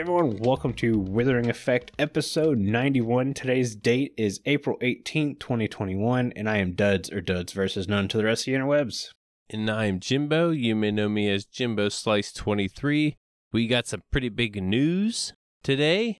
Everyone, welcome to Withering Effect episode 91. Today's date is April 18th, 2021, and I am Duds or Duds versus none to the rest of the interwebs. And I'm Jimbo. You may know me as Jimbo Slice 23. We got some pretty big news today.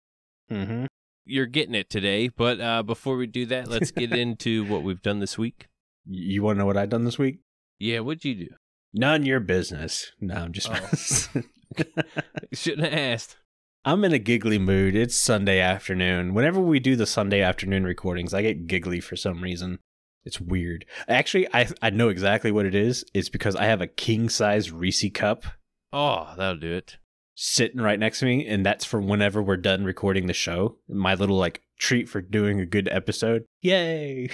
Mm-hmm. You're getting it today, but uh, before we do that, let's get into what we've done this week. You want to know what I've done this week? Yeah, what'd you do? None your business. No, I'm just. Oh. Shouldn't have asked. I'm in a giggly mood. It's Sunday afternoon. Whenever we do the Sunday afternoon recordings, I get giggly for some reason. It's weird. Actually, I I know exactly what it is. It's because I have a king size Reese cup Oh, that'll do it. sitting right next to me, and that's for whenever we're done recording the show. My little like treat for doing a good episode. Yay!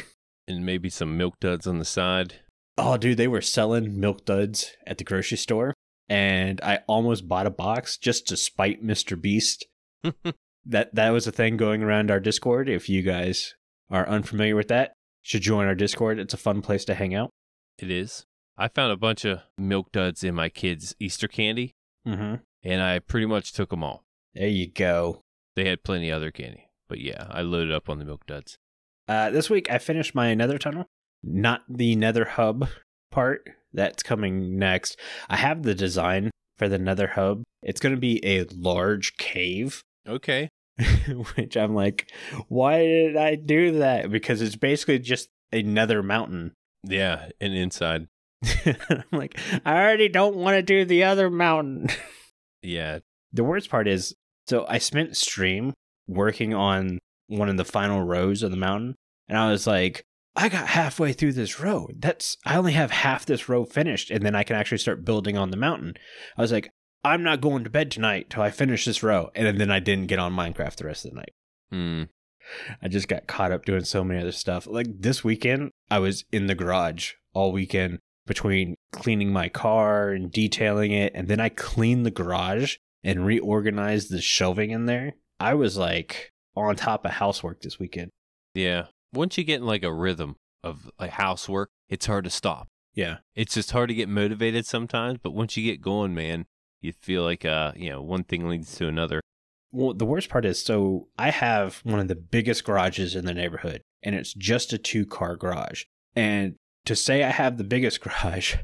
And maybe some milk duds on the side. Oh, dude, they were selling milk duds at the grocery store, and I almost bought a box just to spite Mr. Beast. that that was a thing going around our Discord. If you guys are unfamiliar with that, should join our Discord. It's a fun place to hang out. It is. I found a bunch of milk duds in my kids' Easter candy, Mm-hmm. and I pretty much took them all. There you go. They had plenty of other candy, but yeah, I loaded up on the milk duds. Uh, this week I finished my Nether tunnel, not the Nether hub part. That's coming next. I have the design for the Nether hub. It's going to be a large cave Okay. which I'm like, why did I do that? Because it's basically just another mountain. Yeah, and inside. I'm like, I already don't want to do the other mountain. Yeah, the worst part is, so I spent stream working on one of the final rows of the mountain, and I was like, I got halfway through this row. That's I only have half this row finished, and then I can actually start building on the mountain. I was like, I'm not going to bed tonight till I finish this row, and then I didn't get on Minecraft the rest of the night. Hmm. I just got caught up doing so many other stuff. Like this weekend, I was in the garage all weekend between cleaning my car and detailing it, and then I cleaned the garage and reorganized the shelving in there. I was like on top of housework this weekend. Yeah. Once you get in like a rhythm of like housework, it's hard to stop. Yeah. It's just hard to get motivated sometimes, but once you get going, man, you feel like uh, you know, one thing leads to another. Well, the worst part is so I have one of the biggest garages in the neighborhood, and it's just a two car garage. And to say I have the biggest garage,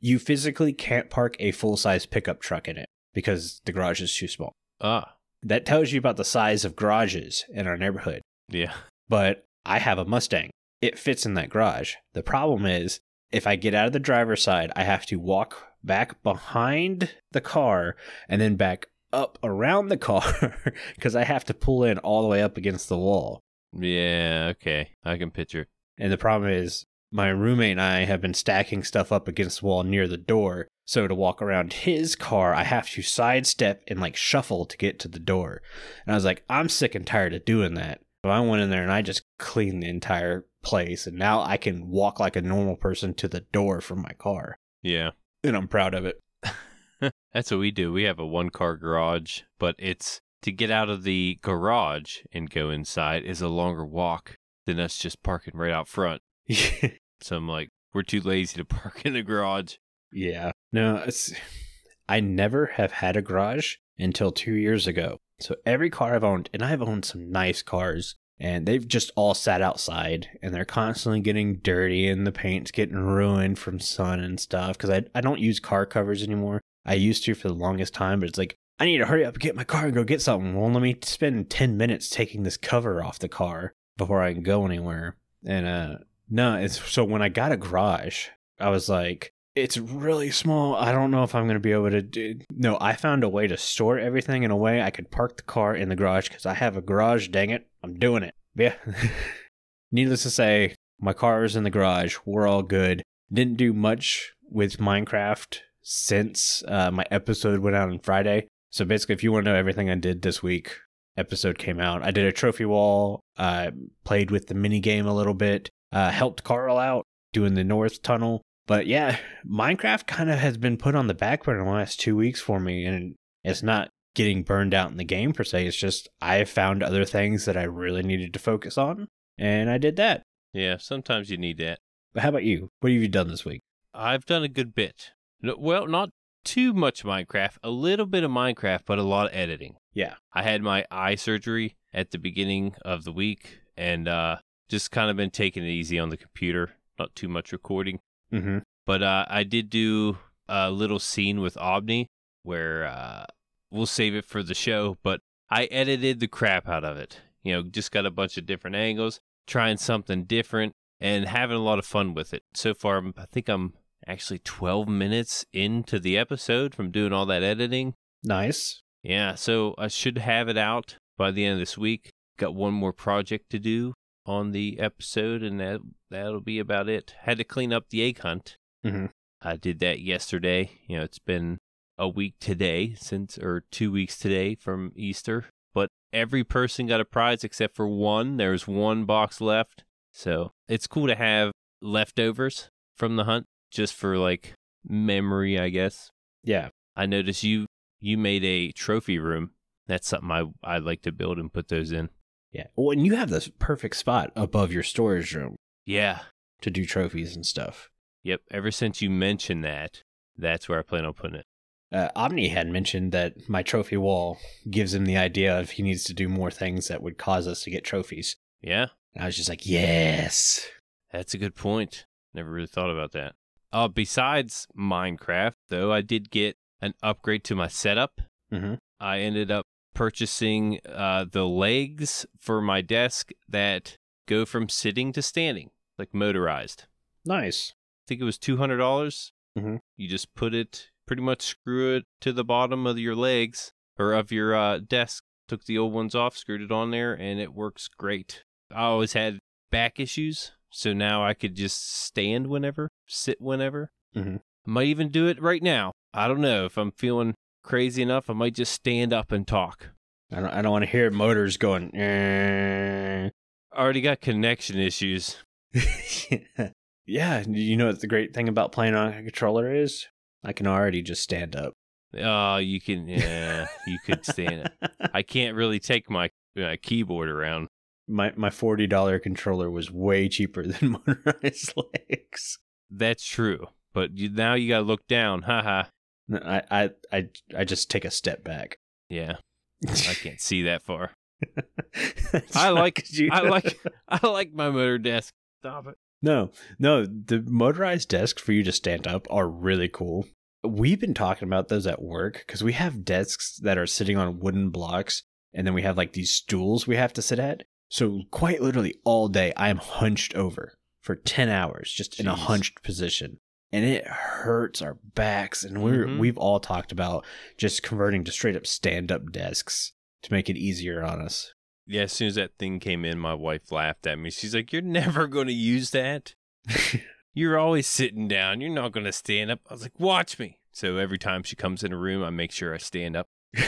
you physically can't park a full size pickup truck in it because the garage is too small. Ah, That tells you about the size of garages in our neighborhood. yeah. But I have a Mustang. It fits in that garage. The problem is, if I get out of the driver's side, I have to walk back behind the car and then back up around the car because I have to pull in all the way up against the wall. Yeah, okay. I can picture. And the problem is, my roommate and I have been stacking stuff up against the wall near the door. So to walk around his car, I have to sidestep and like shuffle to get to the door. And I was like, I'm sick and tired of doing that. So I went in there and I just cleaned the entire place. And now I can walk like a normal person to the door from my car. Yeah. And I'm proud of it. That's what we do. We have a one car garage, but it's to get out of the garage and go inside is a longer walk than us just parking right out front. So I'm like, we're too lazy to park in the garage. Yeah. No, it's I never have had a garage until 2 years ago. So every car I've owned and I've owned some nice cars and they've just all sat outside and they're constantly getting dirty and the paint's getting ruined from sun and stuff cuz I I don't use car covers anymore. I used to for the longest time, but it's like I need to hurry up and get my car and go get something. Well, let me spend 10 minutes taking this cover off the car before I can go anywhere. And uh no, it's so when I got a garage, I was like, it's really small. I don't know if I'm going to be able to do. No, I found a way to store everything in a way I could park the car in the garage because I have a garage. Dang it, I'm doing it. Yeah. Needless to say, my car is in the garage. We're all good. Didn't do much with Minecraft since uh, my episode went out on Friday. So basically, if you want to know everything I did this week, episode came out. I did a trophy wall. I played with the mini game a little bit. Uh, helped Carl out doing the North Tunnel. But yeah, Minecraft kind of has been put on the back burner the last two weeks for me, and it's not getting burned out in the game per se. It's just I found other things that I really needed to focus on, and I did that. Yeah, sometimes you need that. But how about you? What have you done this week? I've done a good bit. No, well, not too much Minecraft, a little bit of Minecraft, but a lot of editing. Yeah. I had my eye surgery at the beginning of the week and uh, just kind of been taking it easy on the computer, not too much recording. Mm-hmm. But uh, I did do a little scene with Omni where uh, we'll save it for the show, but I edited the crap out of it. You know, just got a bunch of different angles, trying something different, and having a lot of fun with it. So far, I think I'm actually 12 minutes into the episode from doing all that editing. Nice. Yeah, so I should have it out by the end of this week. Got one more project to do on the episode, and that that'll be about it. Had to clean up the egg hunt. Mhm. I did that yesterday. You know, it's been a week today since, or two weeks today from Easter. But every person got a prize except for one. There's one box left, so it's cool to have leftovers from the hunt just for like memory, I guess. Yeah. I noticed you you made a trophy room. That's something I I'd like to build and put those in. Yeah. Well, and you have this perfect spot above your storage room Yeah. to do trophies and stuff. Yep. Ever since you mentioned that, that's where I plan on putting it. Uh, Omni had mentioned that my trophy wall gives him the idea of he needs to do more things that would cause us to get trophies. Yeah. And I was just like, yes. That's a good point. Never really thought about that. Uh besides Minecraft, though, I did get an upgrade to my setup. Mm-hmm. I ended up purchasing uh, the legs for my desk that go from sitting to standing, like motorized. Nice. I think it was two hundred dollars. Mhm. You just put it, pretty much screw it to the bottom of your legs or of your uh, desk. Took the old ones off, screwed it on there, and it works great. I always had back issues, so now I could just stand whenever, sit whenever. Mm-hmm. I might even do it right now. I don't know if I'm feeling crazy enough. I might just stand up and talk. I don't, I don't want to hear motors going. "Eh." Already got connection issues. yeah. You know what the great thing about playing on a controller is? I can already just stand up. Oh, you can, yeah, you could stand it. I can't really take my uh, keyboard around. my my forty dollar controller was way cheaper than motorized legs. That's true. But you, now you got to look down. Haha. I, I I I just take a step back. Yeah, I can't see that far. I like you- I like I like my motor desk. Stop it. no no the motorized desks for you to stand up are really cool. We've been talking about those at work because we have desks that are sitting on wooden blocks, and then we have like these stools we have to sit at. So quite literally all day, I am hunched over for ten hours, just in a hunched position, and it hurts our backs. And we're Mhm. we've all talked about just converting to straight up stand up desks to make it easier on us. Yeah, as soon as that thing came in, my wife laughed at me. She's like, "You're never going to use that. You're always sitting down. You're not going to stand up." I was like, "Watch me." So every time she comes in a room, I make sure I stand up.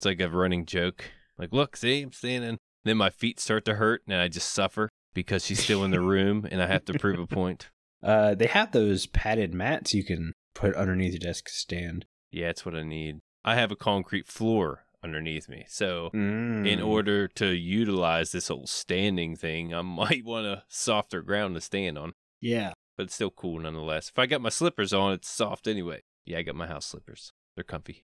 It's like a running joke. Like, look, see, I'm standing. Then my feet start to hurt, and I just suffer because she's still in the room, and I have to prove a point. Uh, they have those padded mats you can put underneath your desk stand. Yeah, it's what I need. I have a concrete floor underneath me, so in In order to utilize this whole standing thing, I might want a softer ground to stand on. yeah. But it's still cool nonetheless. If I got my slippers on, it's soft anyway. Yeah, I got my house slippers. They're comfy.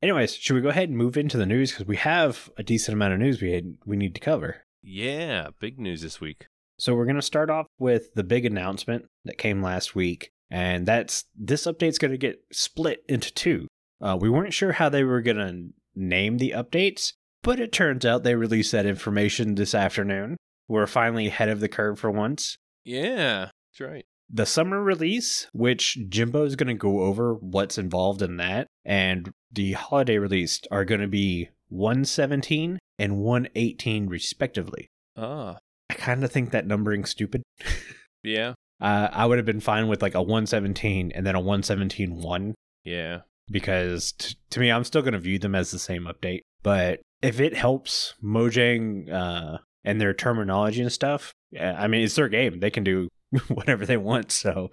Anyways, should we go ahead and move into the news because we have a decent amount of news we had, we need to cover. Yeah, big news this week. So we're going to start off with the big announcement that came last week, and that's this update's going to get split into two. Uh, we weren't sure how they were going to name the updates, but it turns out they released that information this afternoon. We're finally ahead of the curve for once. Yeah, that's right. the summer release, which Jimbo is going to go over what's involved in that, and the holiday release are going to be 117 and 118 respectively. Ah, I kind of think that numbering's stupid. yeah, Uh, I would have been fine with like a 117 and then a 117 1 yeah. because t- to me, I'm still going to view them as the same update. But if it helps Mojang uh, and their terminology and stuff, yeah, I mean, it's their game. They can do whatever they want. So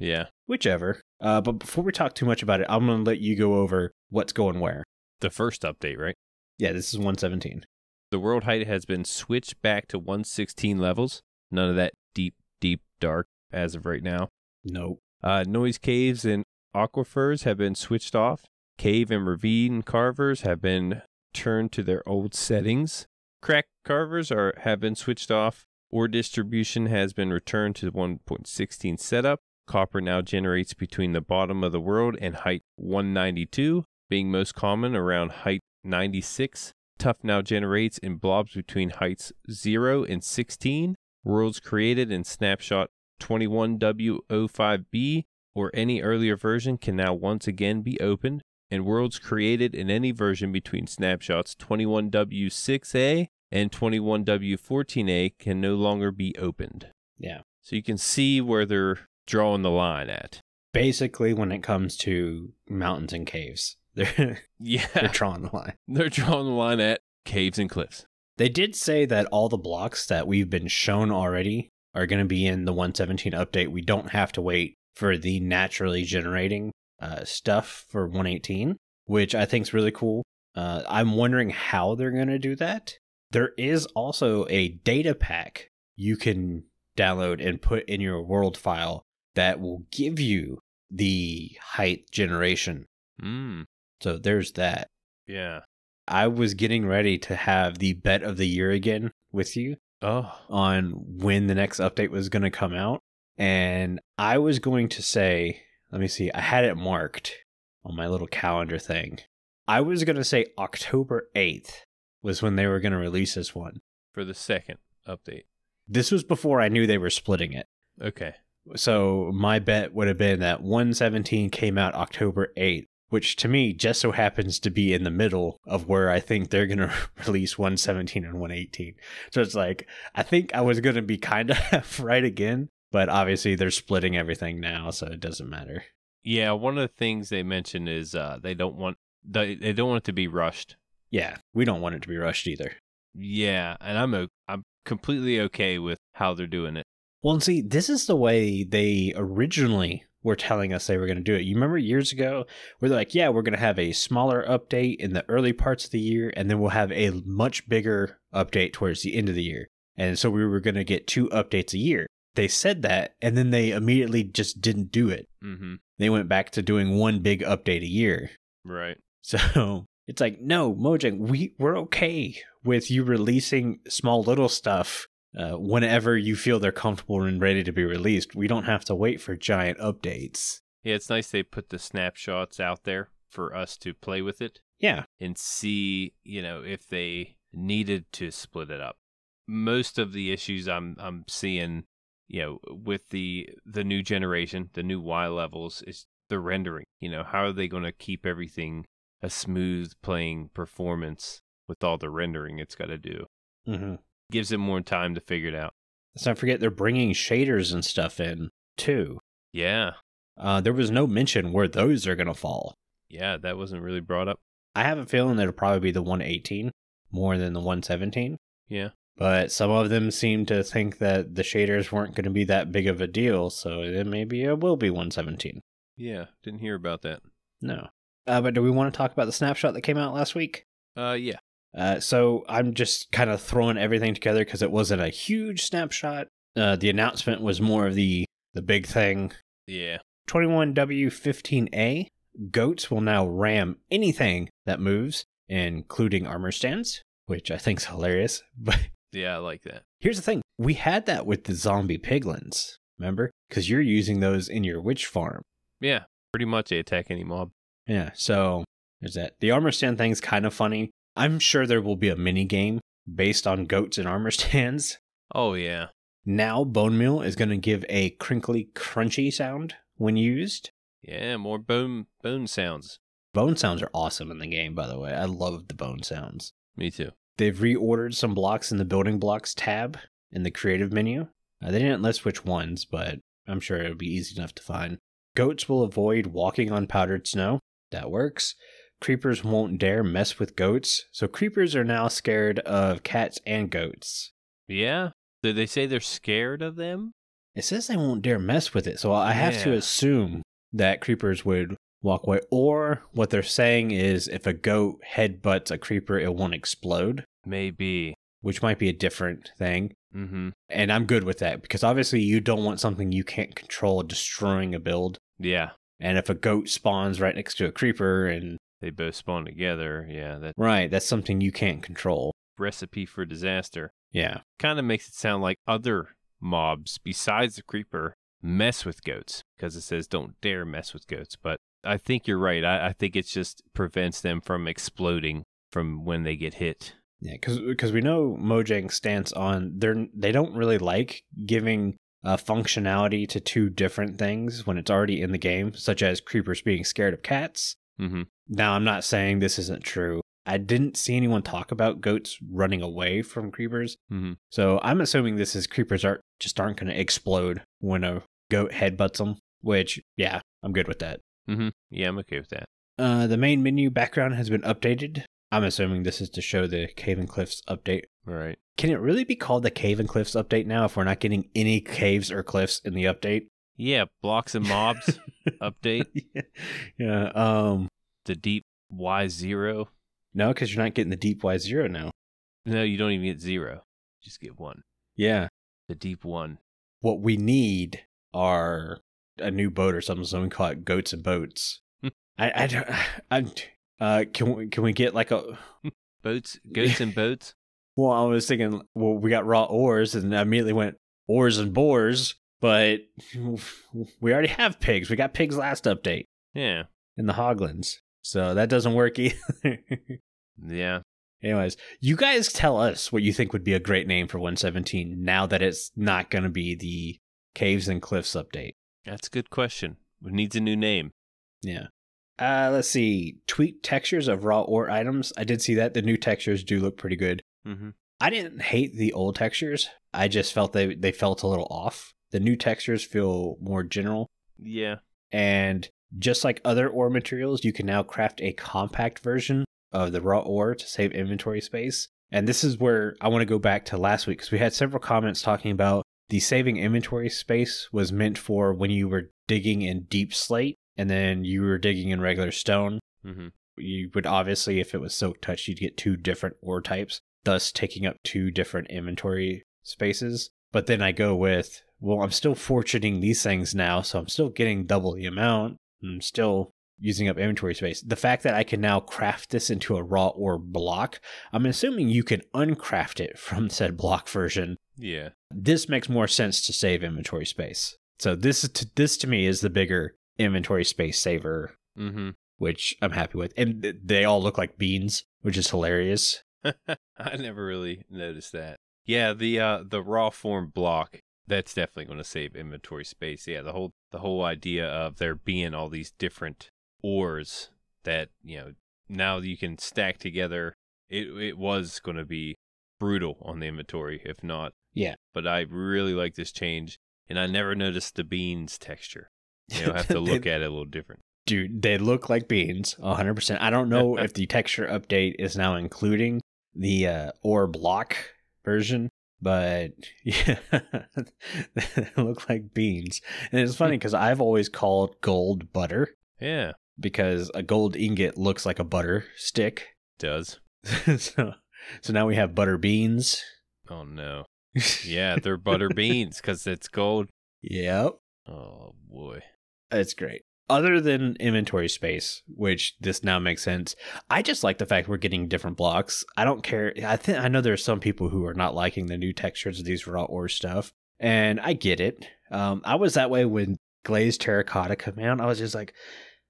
Yeah. whichever. Uh, but before we talk too much about it, I'm going to let you go over what's going where. The first update, right? Yeah, this is 117. The world height has been switched back to 116 levels. None of that deep, deep dark as of right now. Nope. Uh, noise caves and aquifers have been switched off. Cave and ravine carvers have been turned to their old settings. Crack carvers are have been switched off. Ore distribution has been returned to 1.16 setup. Copper now generates between the bottom of the world and height 192, being most common around height 96. Tuff now generates in blobs between heights 0 and 16. Worlds created in snapshot 21W05B or any earlier version can now once again be opened, and worlds created in any version between snapshots 21W6A and 21W14A can no longer be opened. Yeah. So you can see where they're drawing the line at. Basically, when it comes to mountains and caves, they're Yeah. they're drawing the line. They're drawing the line at caves and cliffs. They did say that all the blocks that we've been shown already are going to be in the 117 update. We don't have to wait for the naturally generating uh, stuff for 118, which I think is really cool. Uh, I'm wondering how they're going to do that. There is also a data pack you can download and put in your world file that will give you the height generation. Mm. So there's that. Yeah. I was getting ready to have the bet of the year again with you Oh. on when the next update was going to come out. And I was going to say, let me see, I had it marked on my little calendar thing. I was going to say October 8th was when they were going to release this one. For the second update. This was before I knew they were splitting it. Okay. So my bet would have been that 117 came out October 8th, which to me just so happens to be in the middle of where I think they're going to release 117 and 118. So it's like, I think I was going to be kind of right again, but obviously they're splitting everything now, so it doesn't matter. Yeah, one of the things they mentioned is uh, they don't want they, they don't want it to be rushed. Yeah, we don't want it to be rushed either. Yeah, and I'm o- I'm completely okay with how they're doing it. Well, and see, this is the way they originally were telling us they were going to do it. You remember years ago where they're like, yeah, we're going to have a smaller update in the early parts of the year, and then we'll have a much bigger update towards the end of the year. And so we were going to get two updates a year. They said that, and then they immediately just didn't do it. Mm-hmm. They went back to doing one big update a year. Right. So it's like, no, Mojang, we, we're okay with you releasing small little stuff uh, whenever you feel they're comfortable and ready to be released. We don't have to wait for giant updates. Yeah, it's nice they put the snapshots out there for us to play with it Yeah. and see, you know, if they needed to split it up. Most of the issues I'm I'm seeing, you know, with the the new generation, the new Y levels is the rendering. You know, how are they going to keep everything a smooth playing performance with all the rendering it's got to do? Mm-hmm. Gives it more time to figure it out. Let's not forget they're bringing shaders and stuff in too. Yeah. Uh, there was no mention where those are going to fall. Yeah, that wasn't really brought up. I have a feeling it'll probably be the 118 more than the 117. Yeah. But some of them seem to think that the shaders weren't going to be that big of a deal, so then maybe it will be 117. Yeah, didn't hear about that. No. Uh, but do we want to talk about the snapshot that came out last week? Uh yeah. Uh, so I'm just kind of throwing everything together because it wasn't a huge snapshot. Uh, the announcement was more of the the big thing. Yeah. 21W15A goats will now ram anything that moves, including armor stands, which I think's hilarious. But Yeah, I like that. here's the thing: we had that with the zombie piglins. Remember? Because you're using those in your witch farm. Yeah. Pretty much they attack any mob. Yeah, so there's that. The armor stand thing's kind of funny. I'm sure there will be a mini game based on goats and armor stands. Oh yeah. Now, bone meal is going to give a crinkly, crunchy sound when used. Yeah, more bone bone sounds. Bone sounds are awesome in the game, by the way. I love the bone sounds. Me too. They've reordered some blocks in the building blocks tab in the creative menu. Uh, they didn't list which ones, but I'm sure it'll be easy enough to find. Goats will avoid walking on powdered snow. That works. Creepers won't dare mess with goats. So creepers are now scared of cats and goats. Yeah. Did they say they're scared of them? It says they won't dare mess with it. So I have to assume that creepers would walk away. Or what they're saying is if a goat headbutts a creeper, it won't explode, Maybe. which might be a different thing. Mm-hmm. And I'm good with that because obviously you don't want something you can't control destroying a build. Yeah. And if a goat spawns right next to a creeper and They both spawn together. Yeah, that right, that's something you can't control. recipe for disaster. Yeah. Kind of makes it sound like other mobs besides the creeper mess with goats because it says don't dare mess with goats. But I think you're right. I, I think it just prevents them from exploding from when they get hit. Yeah, because we know Mojang's stance on they're they don't really like giving uh, functionality to two different things when it's already in the game, such as creepers being scared of cats. Mm-hmm. Now, I'm not saying this isn't true. I didn't see anyone talk about goats running away from creepers, Mm-hmm. so I'm assuming this is creepers aren't just aren't going to explode when a goat headbutts them. Which, yeah, I'm good with that. Mm-hmm. Yeah, I'm okay with that. Uh, the main menu background has been updated. I'm assuming this is to show the Cave and Cliffs update. Right. Can it really be called the Cave and Cliffs update now if we're not getting any caves or cliffs in the update? Yeah, blocks and mobs update. Yeah. yeah. Um. The deep Y zero. No, because you're not getting the deep Y zero now. No, you don't even get zero. Just get one. Yeah. The deep one. What we need are a new boat or something. So we call it goats and boats. Hmm. I. I don't. I. Uh. Can we? Can we get like a? Boats, goats, and boats. Well, I was thinking. Well, we got raw ores, and I immediately went ores and boars. But we already have pigs. We got pigs last update Yeah. in the Hoglins. So that doesn't work either. Yeah. Anyways, you guys tell us what you think would be a great name for 117 now that it's not going to be the Caves and Cliffs update. That's a good question. It needs a new name. Yeah. Uh, let's see. Tweak textures of raw ore items. I did see that. The new textures do look pretty good. Mm-hmm. I didn't hate the old textures. I just felt they, they felt a little off. The new textures feel more general. Yeah. And just like other ore materials, you can now craft a compact version of the raw ore to save inventory space. And this is where I want to go back to last week because we had several comments talking about the saving inventory space was meant for when you were digging in deep slate and then you were digging in regular stone. Mm-hmm. You would obviously, if it was silk touch, you'd get two different ore types, thus taking up two different inventory spaces. But then I go with, well, I'm still fortuning these things now, so I'm still getting double the amount. I'm still using up inventory space. The fact that I can now craft this into a raw ore block, I'm assuming you can uncraft it from said block version. Yeah. This makes more sense to save inventory space. So this is to, this to me is the bigger inventory space saver, Mm-hmm. which I'm happy with. And th- they all look like beans, which is hilarious. I never really noticed that. Yeah, the uh the raw form block that's definitely going to save inventory space. Yeah, the whole the whole idea of there being all these different ores that you know now you can stack together. It it was going to be brutal on the inventory if not. Yeah. But I really like this change, and I never noticed the beans texture. You know, have to look at it a little different. Dude, they look like beans, 100%. I don't know if the texture update is now including the uh, ore block version, but yeah, they look like beans. And it's funny hmm. because I've always called gold butter Yeah, because a gold ingot looks like a butter stick. does. so, so now we have butter beans. Oh no. Yeah, they're butter beans because it's gold. Yep. Oh boy. It's great. Other than inventory space, which this now makes sense, I just like the fact we're getting different blocks. I don't care. I think I know there are some people who are not liking the new textures of these raw ore stuff, and I get it. Um, I was that way when glazed terracotta came out. I was just like,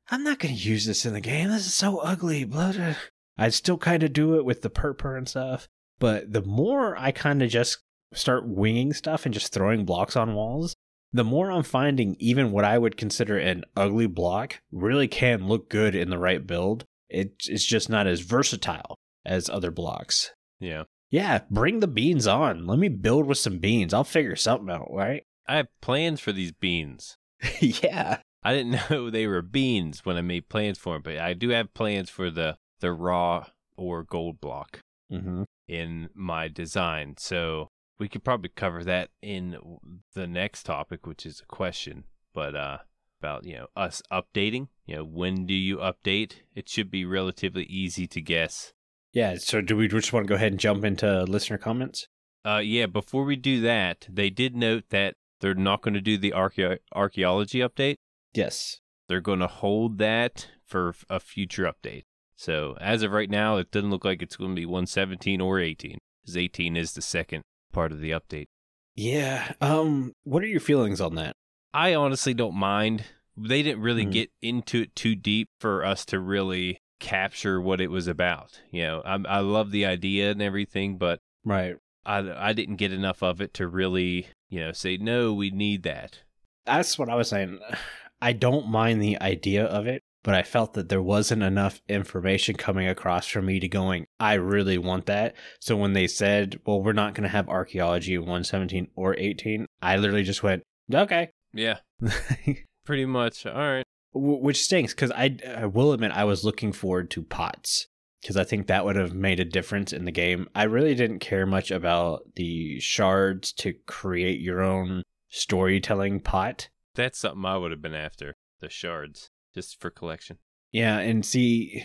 I'm not going to use this in the game. This is so ugly. Blah, I'd still kind of do it with the purpur and stuff, but the more I kind of just start winging stuff and just throwing blocks on walls, the more I'm finding even what I would consider an ugly block really can look good in the right build. It, it's just not as versatile as other blocks. Yeah. Yeah, bring the beans on. Let me build with some beans. I'll figure something out, right? I have plans for these beans. yeah. I didn't know they were beans when I made plans for them, but I do have plans for the the raw or gold block Mm-hmm. in my design. So we could probably cover that in the next topic, which is a question, but uh about, you know, us updating, you know, when do you update? It should be relatively easy to guess. Yeah, so do we just want to go ahead and jump into listener comments? Uh yeah, before we do that, they did note that they're not going to do the archae- archaeology update. Yes. they're going to hold that for a future update. So as of right now, it doesn't look like it's going to be 117 or 18, because 18 is the second part of the update. Yeah. Um. What are your feelings on that? I honestly don't mind. They didn't really Mhm. get into it too deep for us to really capture what it was about. You know, I, I love the idea and everything, but Right. I I didn't get enough of it to really you know say no, we need that. That's what I was saying. I don't mind the idea of it, but I felt that there wasn't enough information coming across for me to going, I really want that. So when they said, well, we're not going to have archaeology 117 or 18, I literally just went, okay. Yeah, pretty much. All right. Wh- Which stinks because I, I will admit I was looking forward to pots because I think that would have made a difference in the game. I really didn't care much about the shards to create your own storytelling pot. That's something I would have been after the shards just for collection. Yeah, and see,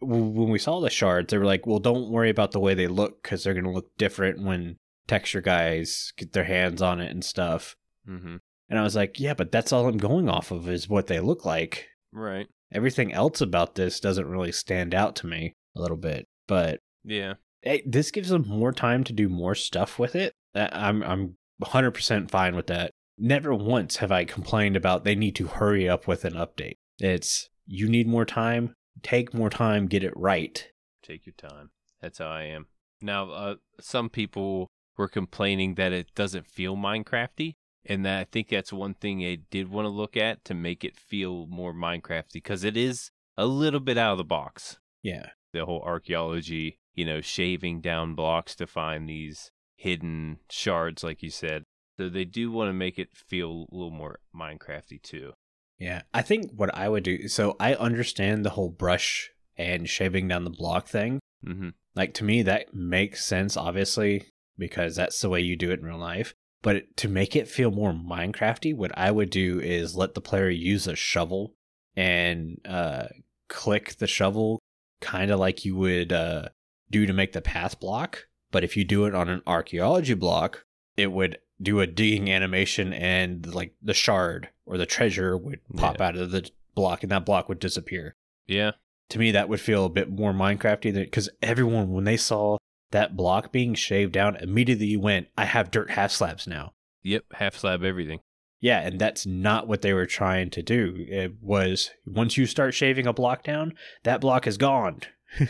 when we saw the shards, they were like, "Well, don't worry about the way they look because they're gonna look different when texture guys get their hands on it and stuff." Mm-hmm. And I was like, "Yeah, but that's all I'm going off of is what they look like. Right. Everything else about this doesn't really stand out to me a little bit." But Yeah. hey, this gives them more time to do more stuff with it. I'm I'm 100% fine with that. Never once have I complained about they need to hurry up with an update. It's you need more time, take more time, get it right. Take your time. That's how I am. Now, uh, some people were complaining that it doesn't feel Minecrafty, and that I think that's one thing they did want to look at to make it feel more Minecrafty because it is a little bit out of the box. Yeah. The whole archaeology, you know, shaving down blocks to find these hidden shards, like you said. So they do want to make it feel a little more Minecrafty too. Yeah. I think what I would do so I understand the whole brush and shaving down the block thing. Mm-hmm. Like to me that makes sense obviously because that's the way you do it in real life. But to make it feel more Minecrafty, what I would do is let the player use a shovel and uh, click the shovel kind of like you would uh, do to make the path block. But if you do it on an archaeology block, it would do a digging animation and like the shard or the treasure would pop Yeah. out of the block and that block would disappear Yeah. to me that would feel a bit more minecrafty because everyone when they saw that block being shaved down immediately went i have dirt half slabs now Yep. Half slab everything. yeah and that's not what they were trying to do it was once you start shaving a block down that block is gone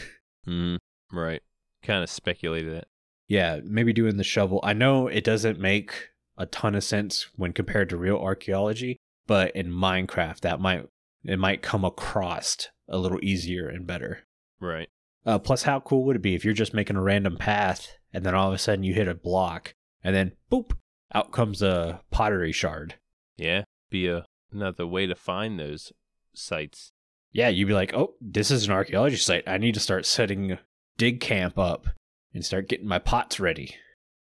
Mm, right. Kind of speculated that. Yeah maybe doing the shovel i know it doesn't make a ton of sense when compared to real archaeology but in minecraft that might it might come across a little easier and better Right. Uh, plus, how cool would it be if you're just making a random path and then all of a sudden you hit a block and then boop, out comes a pottery shard. Yeah. Be a, another way to find those sites. Yeah, you'd be like, oh, this is an archaeology site. I need to start setting dig camp up and start getting my pots ready.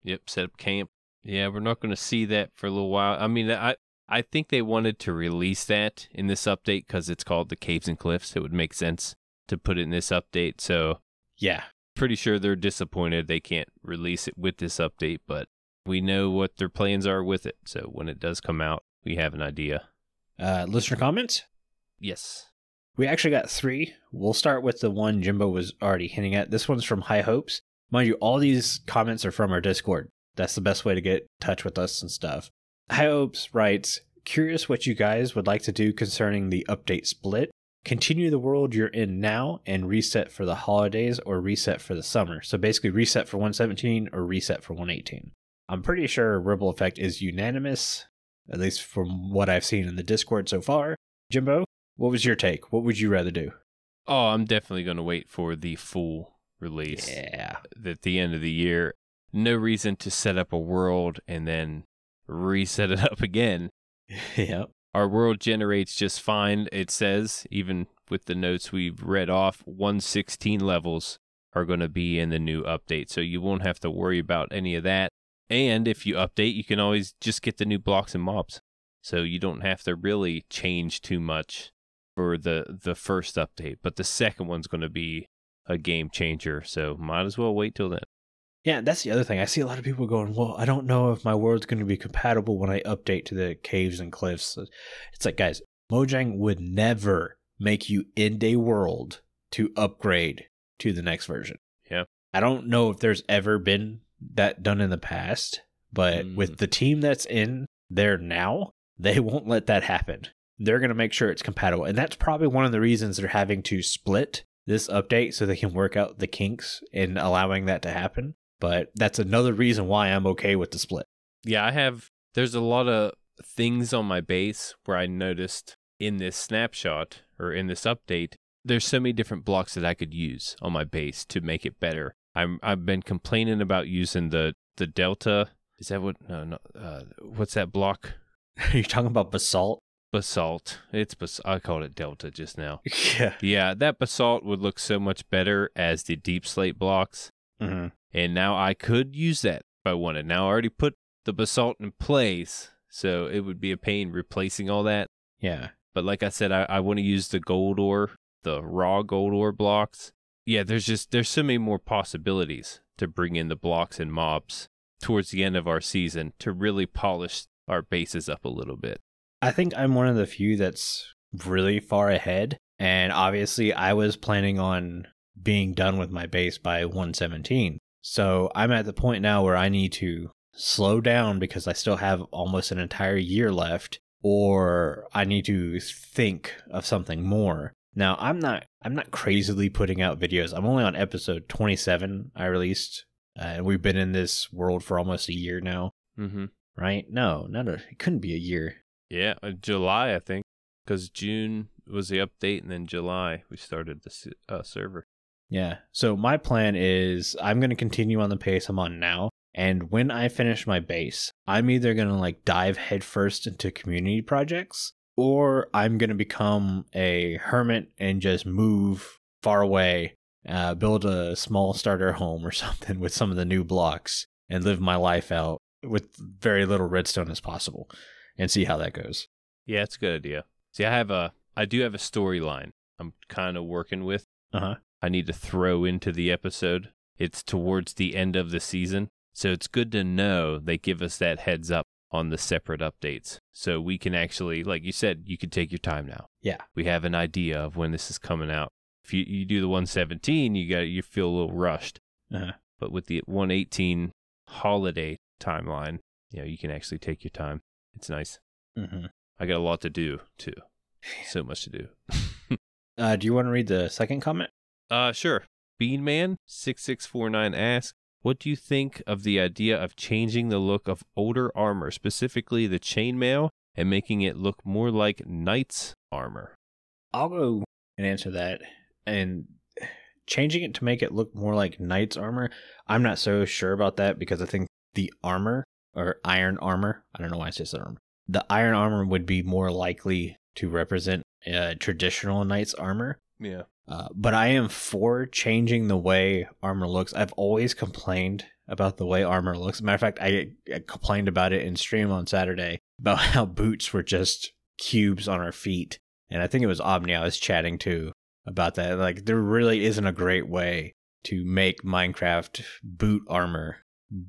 Yep. Set up camp. Yeah. We're not going to see that for a little while. I mean, I, I think they wanted to release that in this update because it's called the Caves and Cliffs. It would make sense to put it in this update. So Yeah, pretty sure they're disappointed they can't release it with this update, but we know what their plans are with it. So when it does come out, we have an idea. uh, listener comments. Yes. We actually got three. We'll start with the one Jimbo was already hinting at. This one's from High Hopes. Mind you, all these comments are from our Discord. That's the best way to get in touch with us and stuff. High Hopes writes, Curious what you guys would like to do concerning the update split. Continue the world you're in now and reset for the holidays or reset for the summer. So basically, reset for 117 or reset for 118. I'm pretty sure Ripple Effect is unanimous, at least from what I've seen in the Discord so far. Jimbo, what was your take? What would you rather do? Oh, I'm definitely going to wait for the full release Yeah. at the end of the year. No reason to set up a world and then reset it up again. yep. Our world generates just fine, it says, even with the notes we've read off. 116 levels are going to be in the new update, so you won't have to worry about any of that. And if you update, you can always just get the new blocks and mobs. So you don't have to really change too much for the the first update, but the second one's going to be a game changer, so might as well wait till then. Yeah, that's the other thing. I see a lot of people going, "Well, I don't know if my world's going to be compatible when I update to the caves and cliffs." It's like, guys, Mojang would never make you end a world to upgrade to the next version. Yeah. I don't know if there's ever been that done in the past, but Mm. with the team that's in there now, they won't let that happen. They're going to make sure it's compatible. And that's probably one of the reasons they're having to split this update so they can work out the kinks in allowing that to happen. But that's another reason why I'm okay with the split. Yeah, I have. There's a lot of things on my base where I noticed in this snapshot or in this update, there's so many different blocks that I could use on my base to make it better. I'm I've been complaining about using the the delta. Is that what? No, no. Uh, what's that block? Are you talking about basalt? Basalt. It's bas- I called it delta just now. Yeah. Yeah, that basalt would look so much better as the deep slate blocks. hmm And now I could use that if I wanted. Now I already put the basalt in place, so it would be a pain replacing all that. Yeah. But like I said, I, I want to use the gold ore, the raw gold ore blocks. Yeah, there's just there's so many more possibilities to bring in the blocks and mobs towards the end of our season to really polish our bases up a little bit. I think I'm one of the few that's really far ahead. And obviously, I was planning on being done with my base by 117. So I'm at the point now where I need to slow down because I still have almost an entire year left, or I need to think of something more. Now I'm not I'm not crazily putting out videos. I'm only on episode 27 I released, uh, and we've been in this world for almost a year now, Mm-hmm. right? No, not a, it couldn't be a year. Yeah, uh, July I think, because June was the update, and then July we started the uh, server. Yeah. So my plan is I'm going to continue on the pace I'm on now. And when I finish my base, I'm either going to like dive headfirst into community projects or I'm going to become a hermit and just move far away, uh, build a small starter home or something with some of the new blocks and live my life out with very little redstone as possible and see how that goes. Yeah, it's a good idea. See, I have a, I do have a storyline I'm kind of working with. Uh huh. I need to throw into the episode. It's towards the end of the season. So it's good to know they give us that heads up on the separate updates. So we can actually, like you said, you can take your time now. Yeah. We have an idea of when this is coming out. If you, you do the 117, you got you feel a little rushed. Uh-huh. But with the 118 holiday timeline, you know, you can actually take your time. It's nice. Mm-hmm. I got a lot to do too. So much to do. Uh, do you want to read the second comment? Uh, sure. Beanman6649 asks, What do you think of the idea of changing the look of older armor, specifically the chainmail, and making it look more like knight's armor? I'll go and answer that. And changing it to make it look more like knight's armor, I'm not so sure about that because I think the armor or iron armor, I don't know why I said armor. The iron armor would be more likely to represent uh, traditional knight's armor. Yeah. Uh, but I am for changing the way armor looks. I've always complained about the way armor looks. Matter of fact, I, I complained about it in stream on Saturday about how boots were just cubes on our feet. And I think it was Omni I was chatting to about that. Like, there really isn't a great way to make Minecraft boot armor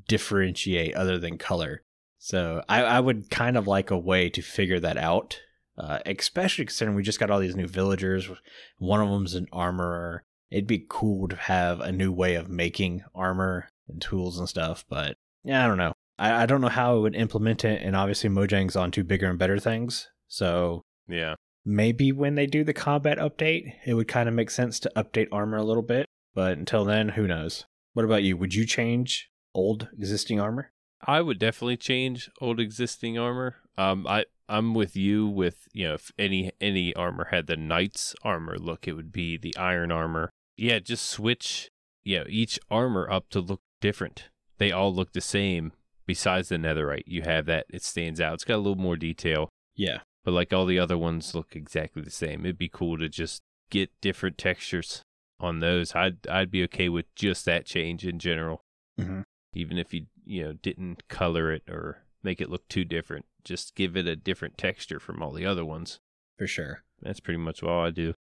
differentiate other than color. So I, I would kind of like a way to figure that out. Uh, especially considering we just got all these new villagers. One of them's an armorer. It'd be cool to have a new way of making armor and tools and stuff, but yeah, I don't know. I, I don't know how I would implement it, and obviously Mojang's on to bigger and better things. So Yeah. maybe when they do the combat update, it would kind of make sense to update armor a little bit. But until then, who knows? What about you? Would you change old existing armor? I would definitely change old existing armor. Um, I I'm with you with you know if any any armor had the knight's armor look, it would be the iron armor. Yeah, just switch you know each armor up to look different. They all look the same. Besides the netherite, you have that it stands out. It's got a little more detail, Yeah. but like all the other ones look exactly the same. It'd be cool to just get different textures on those. I'd I'd be okay with just that change in general Mm-hmm. Even if you you know didn't color it or make it look too different just give it a different texture from all the other ones For sure. that's pretty much all i do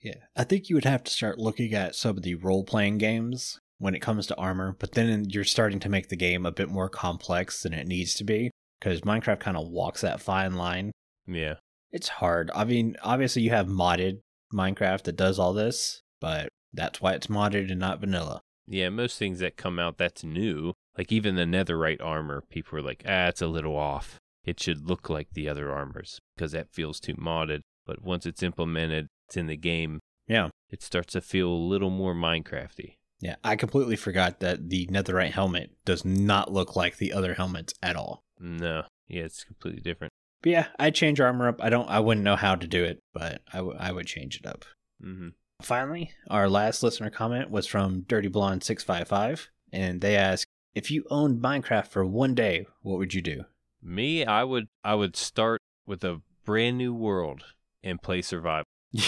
Yeah. I think you would have to start looking at some of the role playing games when it comes to armor, but then you're starting to make the game a bit more complex than it needs to be because Minecraft kind of walks that fine line. yeah It's hard. I mean, obviously you have modded Minecraft that does all this, but that's why it's modded and not vanilla. Yeah, most things that come out that's new, like even the netherite armor, people are like, ah, it's a little off. It should look like the other armors because that feels too modded. But once it's implemented, it's in the game, Yeah. it starts to feel a little more Minecrafty. Yeah, I completely forgot that the netherite helmet does not look like the other helmets at all. No, yeah, it's completely different. But yeah, I'd change armor up. I don't I wouldn't know how to do it, but I, w- I would change it up. hmm Finally, our last listener comment was from Dirty Blonde 655 and they ask, "If you owned Minecraft for one day, what would you do?" Me, I would, I would start with a brand new world and play survival.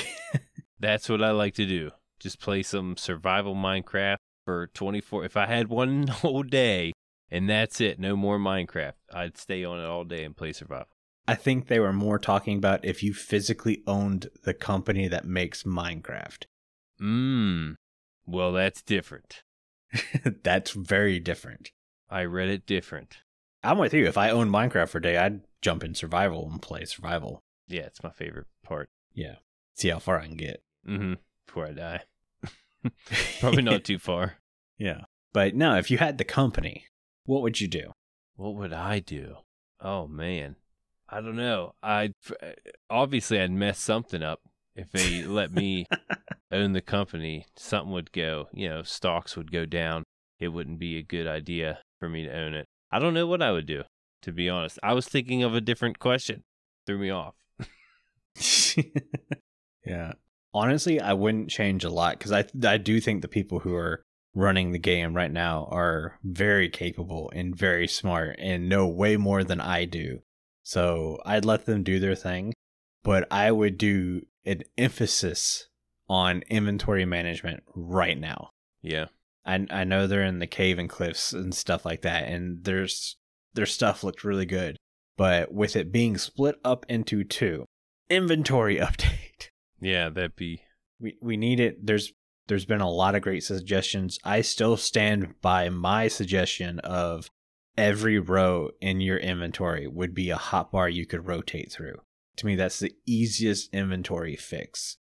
That's what I like to do. Just play some survival Minecraft for 24. If I had one whole day and that's it, no more Minecraft, I'd stay on it all day and play survival. I think they were more talking about if you physically owned the company that makes Minecraft. Mmm. Well, that's different. That's very different. I read it different. I'm with you. If I owned Minecraft for a day, I'd jump in survival and play survival. Yeah, it's my favorite part. Yeah. See how far I can get. Mm-hmm. Before I die. Probably not too far. Yeah. But no, if you had the company, what would you do? What would I do? Oh man, I don't know. I'd eh, obviously I'd mess something up if they let me own the company. Something would go. You know, stocks would go down. It wouldn't be a good idea for me to own it. I don't know what I would do. To be honest, I was thinking of a different question. Threw me off. yeah. Honestly, I wouldn't change a lot because I I do think the people who are running the game right now are very capable and very smart and know way more than I do. So I'd let them do their thing, but I would do an emphasis on inventory management right now. Yeah. I I know they're in the cave and cliffs and stuff like that, and there's their stuff looked really good. But with it being split up into two, inventory update. Yeah, that'd be. We we need it. There's there's been a lot of great suggestions. I still stand by my suggestion of every row in your inventory would be a hotbar you could rotate through. To me, that's the easiest inventory fix.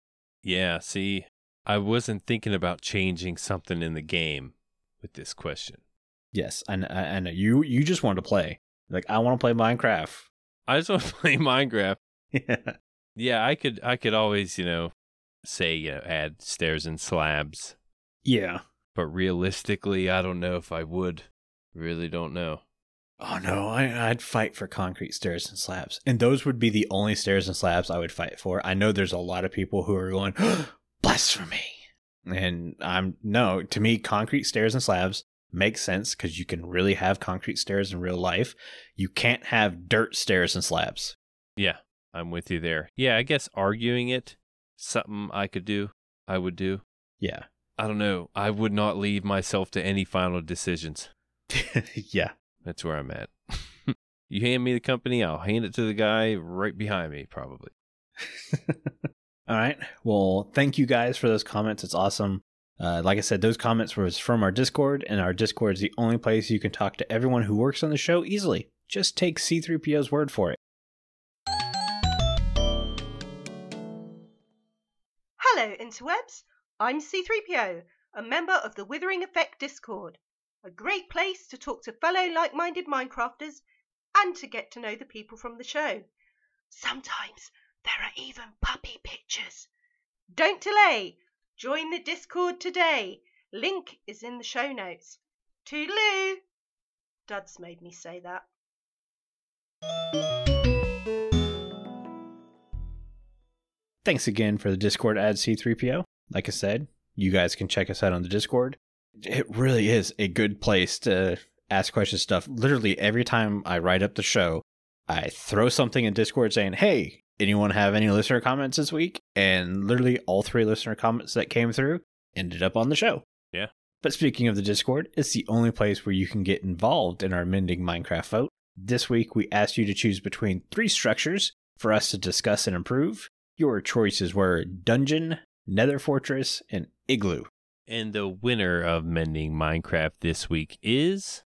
Yeah. See, I wasn't thinking about changing something in the game with this question. Yes, I, I I know you you just want to play. Like I want to play Minecraft. I just want to play Minecraft. Yeah. Yeah, I could I could always, you know, say, you know, add stairs and slabs. Yeah. But realistically, I don't know if I would. Really don't know. Oh no, I, I'd fight for concrete stairs and slabs. And those would be the only stairs and slabs I would fight for. I know there's a lot of people who are going, blasphemy. And I'm, no, to me, concrete stairs and slabs make sense because you can really have concrete stairs in real life. You can't have dirt stairs and slabs. Yeah, I'm with you there. Yeah, I guess arguing it, something I could do, I would do. Yeah. I don't know. I would not leave myself to any final decisions. yeah. That's where I'm at. you hand me the company, I'll hand it to the guy right behind me, probably. All right. Well, thank you guys for those comments. It's awesome. Uh, like I said, those comments was from our Discord, and our Discord is the only place you can talk to everyone who works on the show easily. Just take C3PO's word for it. Hello, interwebs. I'm C3PO, a member of the Withering Effect Discord, a great place to talk to fellow like minded Minecrafters and to get to know the people from the show. Sometimes there are even puppy pictures. Don't delay. Join the Discord today. Link is in the show notes. Toodaloo! Duds made me say that. Thanks again for the Discord ad C3PO. Like I said, you guys can check us out on the Discord. It really is a good place to ask questions stuff. Literally every time I write up the show, I throw something in Discord saying, "Hey, anyone have any listener comments this week?" And literally all three listener comments that came through ended up on the show. Yeah. But speaking of the Discord, it's the only place where you can get involved in our Mending Minecraft vote. This week, we asked you to choose between three structures for us to discuss and improve. Your choices were Dungeon, Nether Fortress, and Igloo. And the winner of Mending Minecraft this week is.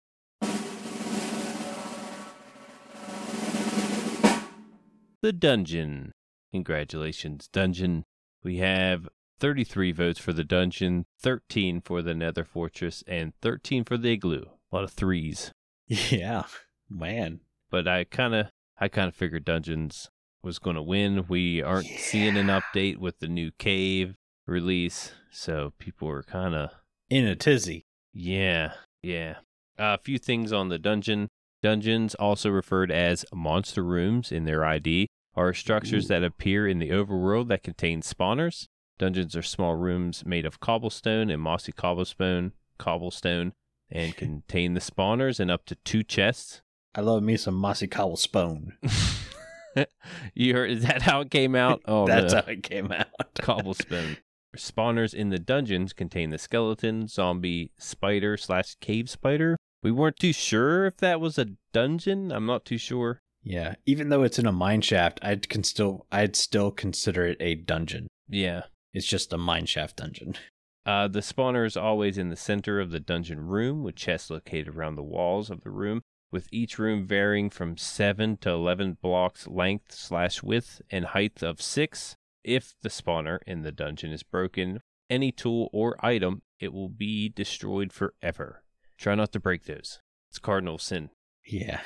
The Dungeon. Congratulations, Dungeon. We have 33 votes for the dungeon, 13 for the Nether Fortress, and 13 for the igloo. A lot of threes. Yeah, man. But I kind of I kind of figured dungeons was going to win. We aren't seeing an update with the new cave release, so people were kind of In a tizzy. yeah, yeah. a few things on the dungeon. Dungeons, also referred as monster rooms in their ID, are structures Ooh. that appear in the overworld that contain spawners. Dungeons are small rooms made of cobblestone and mossy cobblestone, cobblestone, and contain the spawners and up to two chests. I love me some mossy cobblestone. you heard? Is that how it came out? Oh, That's no. how it came out. cobblestone. Spawners in the dungeons contain the skeleton, zombie, spider slash cave spider. We weren't too sure if that was a dungeon. I'm not too sure. Yeah, even though it's in a mine shaft, I'd can still I'd still consider it a dungeon. Yeah. It's just a mine shaft dungeon. Uh, the spawner is always in the center of the dungeon room, with chests located around the walls of the room, with each room varying from 7 to 11 blocks length slash width and height of 6. If the spawner in the dungeon is broken, any tool or item, it will be destroyed forever. Try not to break those. It's cardinal sin. Yeah,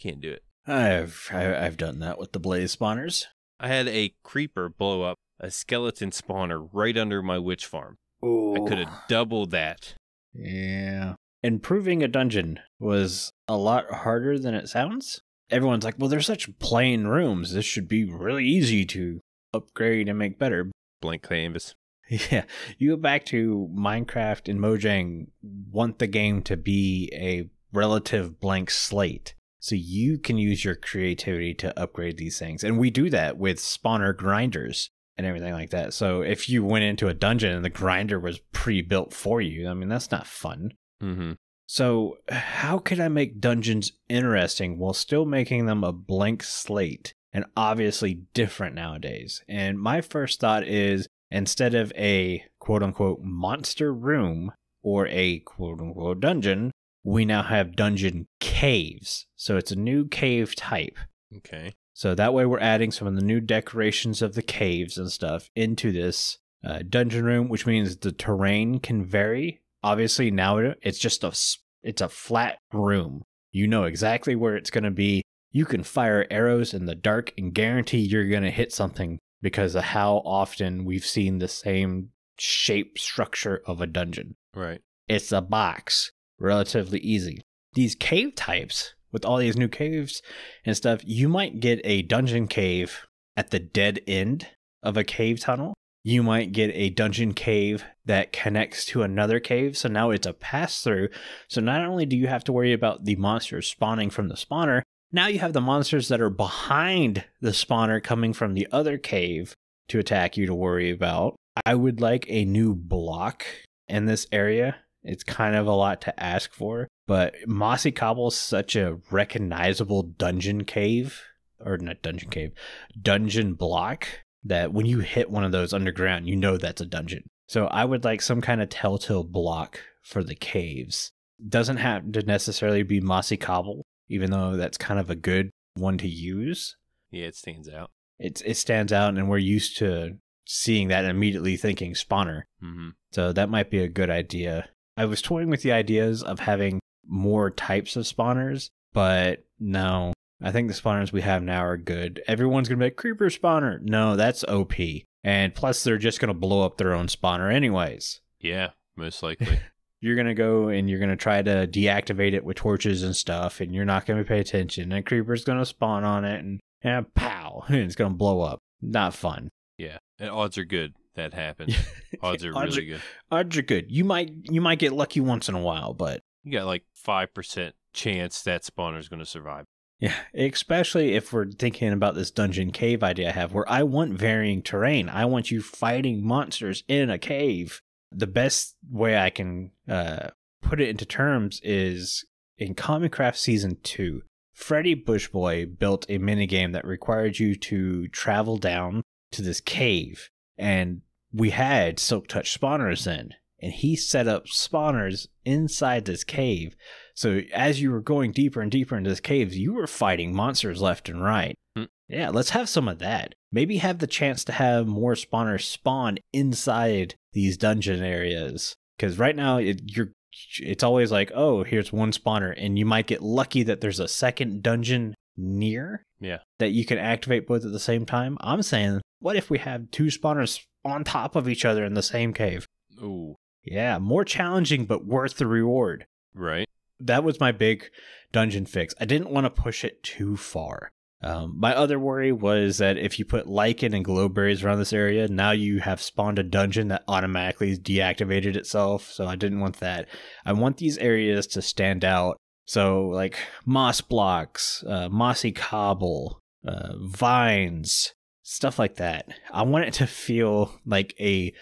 Can't do it. I've I've done that with the blaze spawners. I had a creeper blow up a skeleton spawner right under my witch farm. Ooh. I could have doubled that. Yeah. Improving a dungeon was a lot harder than it sounds. Everyone's like, well, they're such plain rooms. This should be really easy to upgrade and make better. Blank canvas. Yeah. You go back to Minecraft and Mojang, want the game to be a relative blank slate. So you can use your creativity to upgrade these things. And we do that with spawner grinders and everything like that. So if you went into a dungeon and the grinder was pre built for you, I mean, that's not fun. Mm-hmm. So, how could I make dungeons interesting while still making them a blank slate and obviously different nowadays? And my first thought is instead of a quote unquote monster room or a quote unquote dungeon, we now have dungeon caves. So, it's a new cave type. Okay. So that way, we're adding some of the new decorations of the caves and stuff into this uh, dungeon room, which means the terrain can vary. Obviously, now it's just a it's a flat room. You know exactly where it's going to be. You can fire arrows in the dark and guarantee you're going to hit something because of how often we've seen the same shape structure of a dungeon. Right. It's a box, relatively easy. These cave types, with all these new caves and stuff, you might get a dungeon cave at the dead end of a cave tunnel. You might get a dungeon cave that connects to another cave. So now it's a pass through. So not only do you have to worry about the monsters spawning from the spawner, now you have the monsters that are behind the spawner coming from the other cave to attack you to worry about. I would like a new block in this area. It's kind of a lot to ask for, but Mossy Cobble is such a recognizable dungeon cave, or not dungeon cave, dungeon block that when you hit one of those underground, you know that's a dungeon. So I would like some kind of telltale block for the caves. Doesn't have to necessarily be Mossy Cobble, even though that's kind of a good one to use. Yeah, it stands out. it it stands out and we're used to seeing that and immediately thinking spawner. Mm-hmm. so that might be a good idea. I was toying with the ideas of having more types of spawners but no i think the spawners we have now are good. Everyone's gonna be like creeper spawner. No that's op and plus they're just gonna blow up their own spawner anyways. Yeah, most likely. you're gonna go and you're gonna try to deactivate it with torches and stuff and you're not gonna pay attention and a creeper's gonna spawn on it and, and pow and it's gonna blow up not fun yeah, and odds are good that happens. Odds are Odds really good. odds are good. You might you might get lucky once in a while, but You got like five percent chance that spawner's going to survive. yeah, especially if we're thinking about this dungeon cave idea I have, where I want varying terrain. I want you fighting monsters in a cave. The best way I can uh, put it into terms is in Comic Craft Season Two. Freddy Bushboy built a minigame that required you to travel down to this cave, and we had Silk Touch spawners in, and he set up spawners inside this cave. So as you were going deeper and deeper into this cave, you were fighting monsters left and right. Hmm. Yeah, let's have some of that. Maybe have the chance to have more spawners spawn inside these dungeon areas. Because right now, it, you're it's always like, oh, here's one spawner, and you might get lucky that there's a second dungeon near. Yeah. That you can activate both at the same time. I'm saying, what if we have two spawners on top of each other in the same cave? Ooh, Yeah, more challenging, but worth the reward. right. That was my big dungeon fix. I didn't want to push it too far. Um, my other worry was that if you put lichen and glowberries around this area, now you have spawned a dungeon that automatically deactivated itself. So I didn't want that. I want these areas to stand out. So like moss blocks, uh, mossy cobble, uh, vines, stuff like that. I want it to feel like a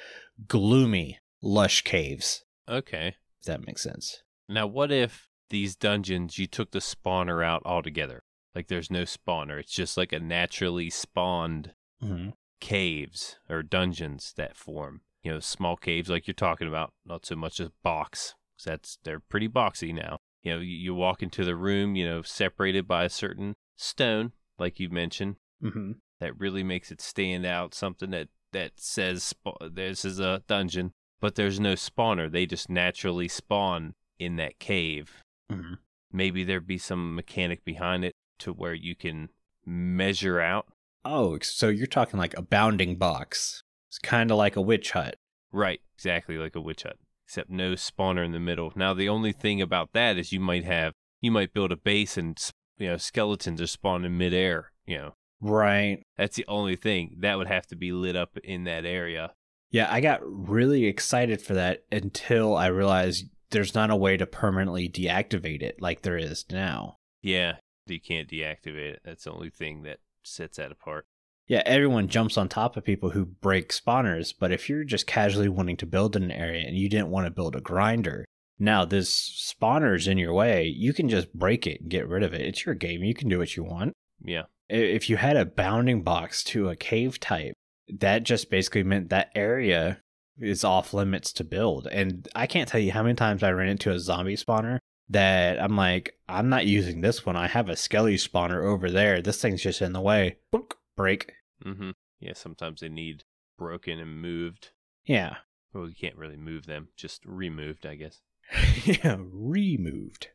gloomy, lush caves. Okay. If that makes sense. Now, what if these dungeons you took the spawner out altogether? Like, there's no spawner. It's just like a naturally spawned Mm-hmm. caves or dungeons that form. You know, small caves like you're talking about, not so much as box. 'cause that's they're pretty boxy now. You know, you, you walk into the room, you know, separated by a certain stone, like you mentioned, Mm-hmm. that really makes it stand out. Something that that says this is a dungeon, but there's no spawner. They just naturally spawn in that cave. Mm-hmm. Maybe there'd be some mechanic behind it to where you can measure out. Oh, so you're talking like a bounding box. It's kind of like a witch hut. Right, exactly like a witch hut, except no spawner in the middle. Now the only thing about that is you might have you might build a base and you know skeletons are spawned in midair. You know Right. that's the only thing that would have to be lit up in that area. Yeah, I got really excited for that until I realized there's not a way to permanently deactivate it like there is now. Yeah, you can't deactivate it. That's the only thing that sets that apart. Yeah, everyone jumps on top of people who break spawners, but if you're just casually wanting to build in an area and you didn't want to build a grinder, now this spawner's in your way, you can just break it and get rid of it. It's your game. You can do what you want. Yeah, if you had a bounding box to a cave type, that just basically meant that area is off limits to build. And I can't tell you how many times I ran into a zombie spawner that I'm like, I'm not using this one. I have a skelly spawner over there. This thing's just in the way. Boink, break. mm-hmm. Yeah, sometimes they need broken and moved. Yeah. Well, you can't really move them, just removed, I guess. yeah, removed.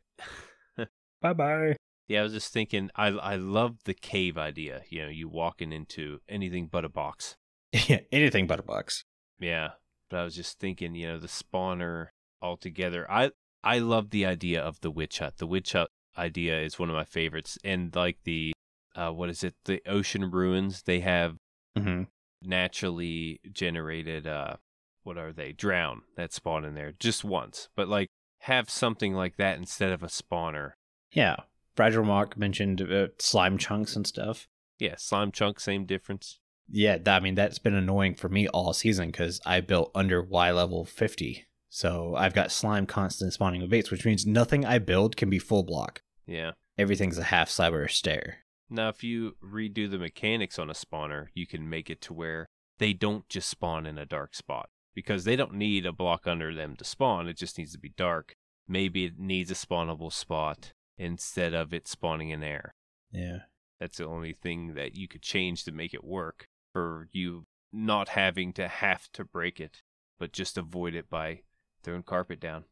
bye bye. Yeah, I was just thinking. I I love the cave idea. You know, you walking into anything but a box. Yeah, anything but a box. Yeah, but I was just thinking. You know, the spawner altogether. I I love the idea of the witch hut. The witch hut idea is one of my favorites, and like the uh, what is it? The ocean ruins. They have Mm-hmm. naturally generated. uh What are they? Drown that spawn in there just once, but like have something like that instead of a spawner. Yeah. FragileRock mentioned uh, slime chunks and stuff. Yeah, slime chunk, same difference. Yeah, I mean that's been annoying for me all season because I built under Y level fifty, so I've got slime constant spawning with baits, which means nothing I build can be full block. Yeah. Everything's a half cyber stare. Now, if you redo the mechanics on a spawner, you can make it to where they don't just spawn in a dark spot because they don't need a block under them to spawn. It just needs to be dark. Maybe it needs a spawnable spot instead of it spawning in air. Yeah, That's the only thing that you could change to make it work for you not having to have to break it, but just avoid it by throwing carpet down.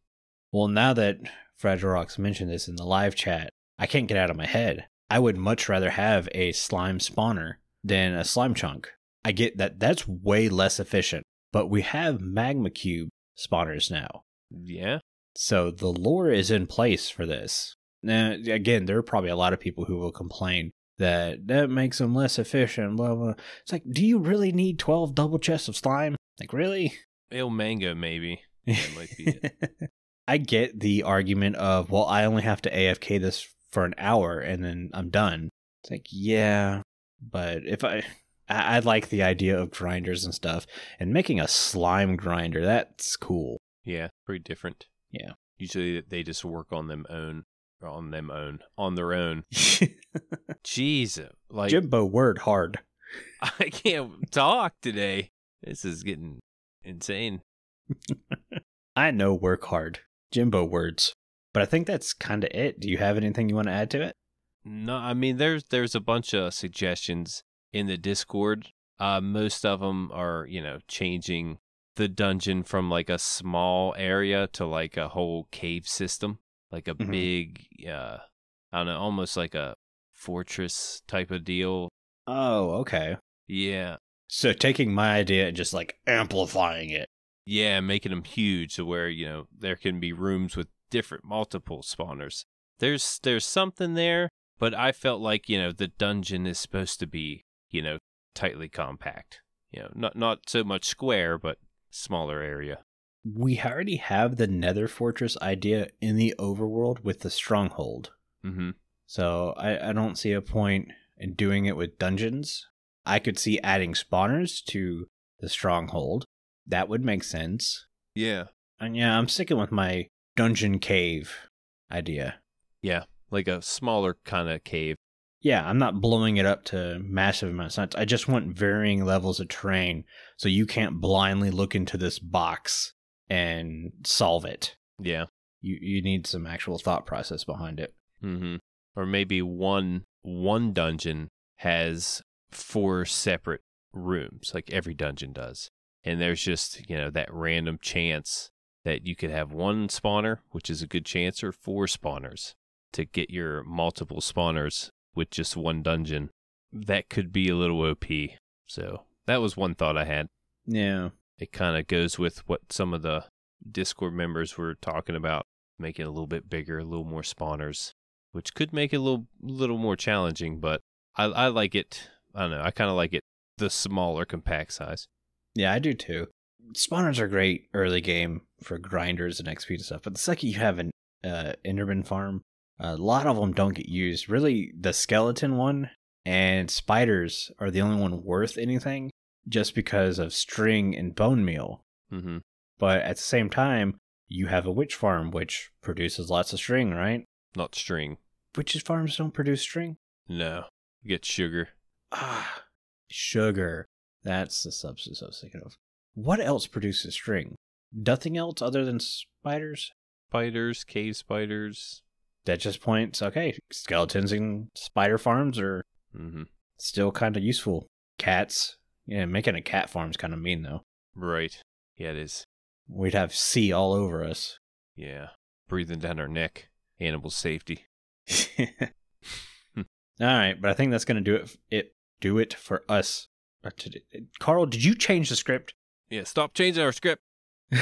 Well, now that Fragile Rocks mentioned this in the live chat, I can't get out of my head. I would much rather have a slime spawner than a slime chunk. I get that that's way less efficient, but we have magma cube spawners now. Yeah. So the lore is in place for this. Now, again, there are probably a lot of people who will complain that that makes them less efficient, blah, blah. It's like, do you really need 12 double chests of slime? Like, really? El Mango, maybe. That might be it. I get the argument of, well, I only have to AFK this for an hour and then I'm done. It's like, yeah, but if I, I, I like the idea of grinders and stuff, and making a slime grinder, that's cool. Yeah, pretty different. Yeah. Usually they just work on them own, on them own, on their own. Jeez, like Jimbo word hard. I can't talk today. This is getting insane. I know work hard. Jimbo words. But I think that's kind of it. Do you have anything you want to add to it? No, I mean there's there's a bunch of suggestions in the Discord. Uh, most of them are, you know, changing the dungeon from like a small area to like a whole cave system, like a Mhm. big, uh, I don't know, almost like a fortress type of deal. Oh, okay. Yeah, So taking my idea and just like amplifying it. Yeah, making them huge to where you know there can be rooms with different multiple spawners. There's there's something there, but I felt like you know the dungeon is supposed to be you know tightly compact. You know, not not so much square, but smaller area. We already have the Nether Fortress idea in the overworld with the stronghold. Mm-hmm. So I, I don't see a point in doing it with dungeons. I could see adding spawners to the stronghold. That would make sense. Yeah, And yeah, I'm sticking with my dungeon cave idea. yeah, like a smaller kind of cave. Yeah, I'm not blowing it up to massive amounts. I just want varying levels of terrain so you can't blindly look into this box and solve it. Yeah. You you need some actual thought process behind it. Mm-hmm. Or maybe one one dungeon has four separate rooms, like every dungeon does. And there's just, you know, that random chance that you could have one spawner, which is a good chance, or four spawners to get your multiple spawners with just one dungeon. That could be a little OP. So that was one thought I had. Yeah. It kind of goes with what some of the Discord members were talking about, making it a little bit bigger, a little more spawners, which could make it a little little more challenging. But I, I like it. I don't know. I kind of like it the smaller, compact size. Yeah, I do too. Spawners are great early game for grinders and XP and stuff, but the second you have an uh, Enderman farm, a lot of them don't get used. Really, the skeleton one and spiders are the only one worth anything just because of string and bone meal. Mm-hmm. But at the same time, you have a witch farm which produces lots of string, right? Not string. Witches farms don't produce string. No, you get sugar. Ah, sugar. That's the substance I was thinking of. What else produces string? Nothing else other than spiders? Spiders, cave spiders. That just points, okay, skeletons and spider farms are Mm-hmm. still kind of useful. Cats. Yeah, making a cat farm's kind of mean, though. Right. Yeah, it is. We'd have sea all over us. Yeah. Breathing down our neck. Animal safety. all right, but I think that's going to do it, it do it for us. Carl, did you change the script? Yeah, stop changing our script. I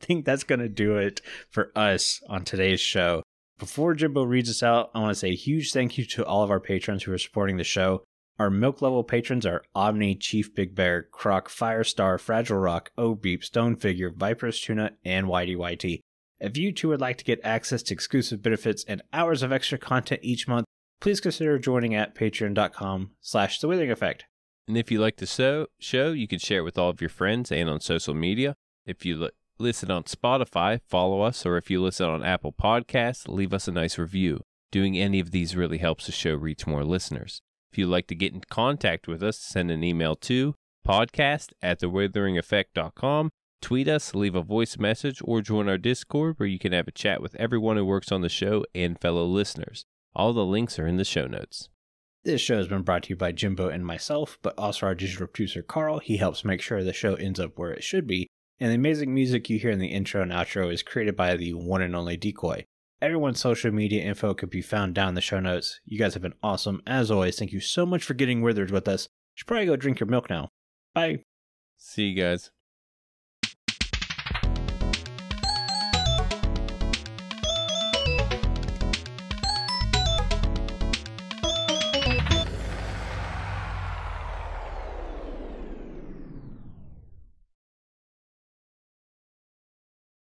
think that's going to do it for us on today's show. Before Jimbo reads us out, I want to say a huge thank you to all of our patrons who are supporting the show. Our milk level patrons are aubni, Chief Big Bear, Crock, Firestar, Fragile Rock, ohbeep, Stone Figure, viperoustuna, and YDYT. If you too would like to get access to exclusive benefits and hours of extra content each month, please consider joining at patreon.com slash the withering effect. And if you like the show, show, you can share it with all of your friends and on social media. If you li- listen on Spotify, follow us, or if you listen on Apple Podcasts, leave us a nice review. Doing any of these really helps the show reach more listeners. If you'd like to get in contact with us, send an email to podcast at thewitheringeffect.com. Tweet us, leave a voice message, or join our Discord where you can have a chat with everyone who works on the show and fellow listeners. All the links are in the show notes. This show has been brought to you by Jimbo and myself, but also our digital producer Carl. He helps make sure the show ends up where it should be. And the amazing music you hear in the intro and outro is created by the one and only Decoy. Everyone's social media info can be found down in the show notes. You guys have been awesome. As always, thank you so much for getting withered with us. You should probably go drink your milk now. Bye. See you guys.